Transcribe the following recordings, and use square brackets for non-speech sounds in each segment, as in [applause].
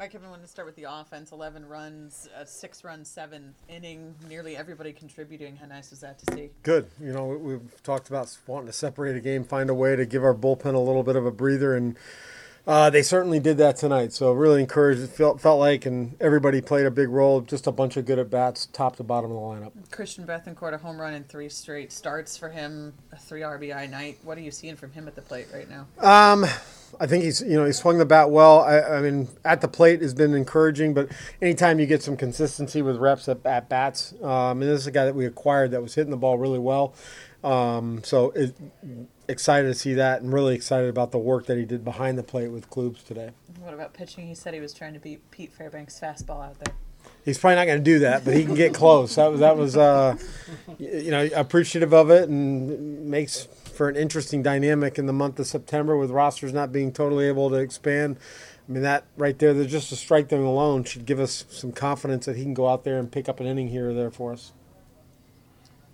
All right, Kevin, I want to start with the offense. 11 runs, a six run, seven inning, nearly everybody contributing. How nice was that to see? Good. You know, we've talked about wanting to separate a game, find a way to give our bullpen a little bit of a breather, and uh, they certainly did that tonight. So really encouraged. It felt, felt like, and everybody played a big role. Just a bunch of good at bats, top to bottom of the lineup. Christian Bethancourt, a home run in three straight starts for him, a three RBI night. What are you seeing from him at the plate right now? Um, I think he's you know he swung the bat well. I, I, mean at the plate has been encouraging, but anytime you get some consistency with reps at, at bats, um, and this is a guy that we acquired that was hitting the ball really well. Um, so it, excited to see that, and really excited about the work that he did behind the plate with Klubs today. What about pitching? He said he was trying to beat Pete Fairbanks' fastball out there. He's probably not going to do that, but he can get close. That was that was uh, you know appreciative of it, and makes for an interesting dynamic in the month of September with rosters not being totally able to expand. I mean, that right there, there's just a strike there alone should give us some confidence that he can go out there and pick up an inning here or there for us.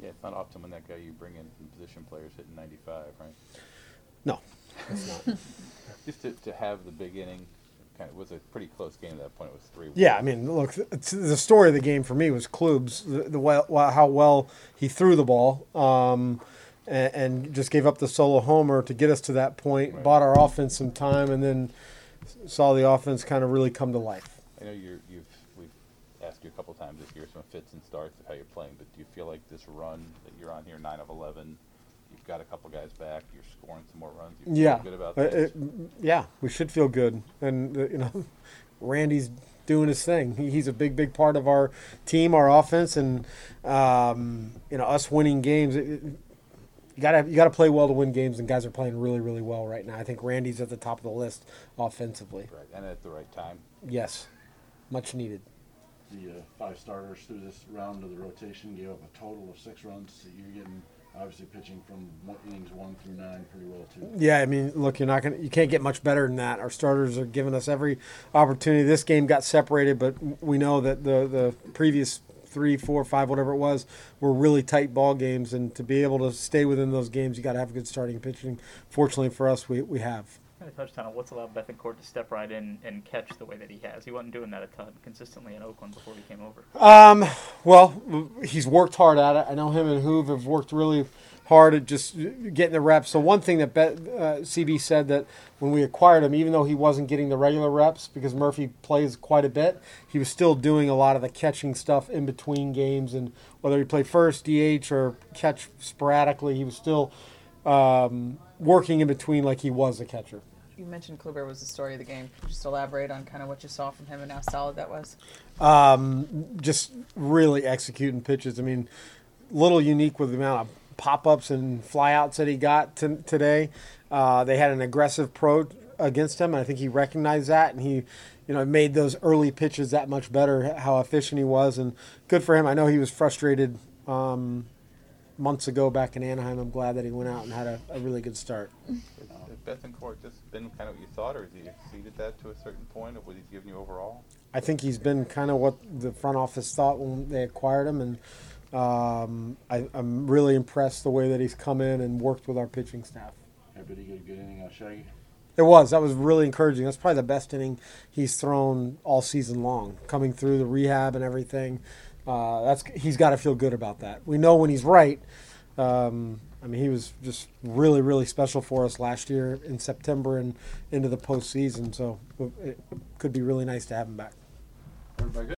Yeah, it's not often when that guy you bring in from position players hitting 95, right? No, it's not. [laughs] Just to, to have the big inning, kind of was a pretty close game at that point. It was three. Yeah, I mean, look, the story of the game for me was Klubs, the, the well, how well he threw the ball. Um, and, and, just gave up the solo homer to get us to that point. Right. Bought our offense some time, and then saw the offense kind of really come to life. I know you have we've asked you a couple times this year some fits and starts of how you're playing, but do you feel like this run that you're on here, nine of eleven, you've got a couple guys back, you're scoring some more runs. You yeah, good about uh, it, yeah, we should feel good, and uh, you know, [laughs] Randy's doing his thing. He's a big, big part of our team, our offense, and um, you know, us winning games. It, you gotta you gotta play well to win games, and guys are playing really really well right now. I think Randy's at the top of the list offensively. Right, and at the right time. Yes, much needed. The uh, five starters through this round of the rotation gave up a total of six runs. So you're getting obviously pitching from innings one through nine pretty well too. Yeah, I mean, look, you're not gonna you can't get much better than that. Our starters are giving us every opportunity. This game got separated, but we know that the the previous three, four, five, whatever it was, were really tight ball games. And to be able to stay within those games, you got to have a good starting pitching. Fortunately for us, we, we have. Kind of touched on what's allowed Bethancourt to step right in and catch the way that he has. He wasn't doing that a ton consistently in Oakland before he came over. Um, well, he's worked hard at it. I know him and Hoove have worked really hard at just getting the reps. So one thing that Bet, uh, CB said that when we acquired him, even though he wasn't getting the regular reps because Murphy plays quite a bit, he was still doing a lot of the catching stuff in between games. And whether he played first, DH, or catch sporadically, he was still um, working in between like he was a catcher. You mentioned Kluber was the story of the game. Just elaborate on kind of what you saw from him and how solid that was. Um, just really executing pitches. I mean, little unique with the amount of pop ups and flyouts that he got t- today. Uh, they had an aggressive pro against him, and I think he recognized that, and he, you know, made those early pitches that much better. How efficient he was, and good for him. I know he was frustrated um, months ago back in Anaheim. I'm glad that he went out and had a, a really good start. Has Bethancourt just been kind of what you thought, or has he exceeded that to a certain point of what he's given you overall? I think he's been kind of what the front office thought when they acquired him, and um, I, am really impressed the way that he's come in and worked with our pitching staff. Everybody get a good inning out Shaggy? It was. That was really encouraging. That's probably the best inning he's thrown all season long, coming through the rehab and everything. Uh, that's he's got to feel good about that. We know when he's right. Um, I mean, he was just really, really special for us last year in September and into the postseason. So it could be really nice to have him back. Everybody good?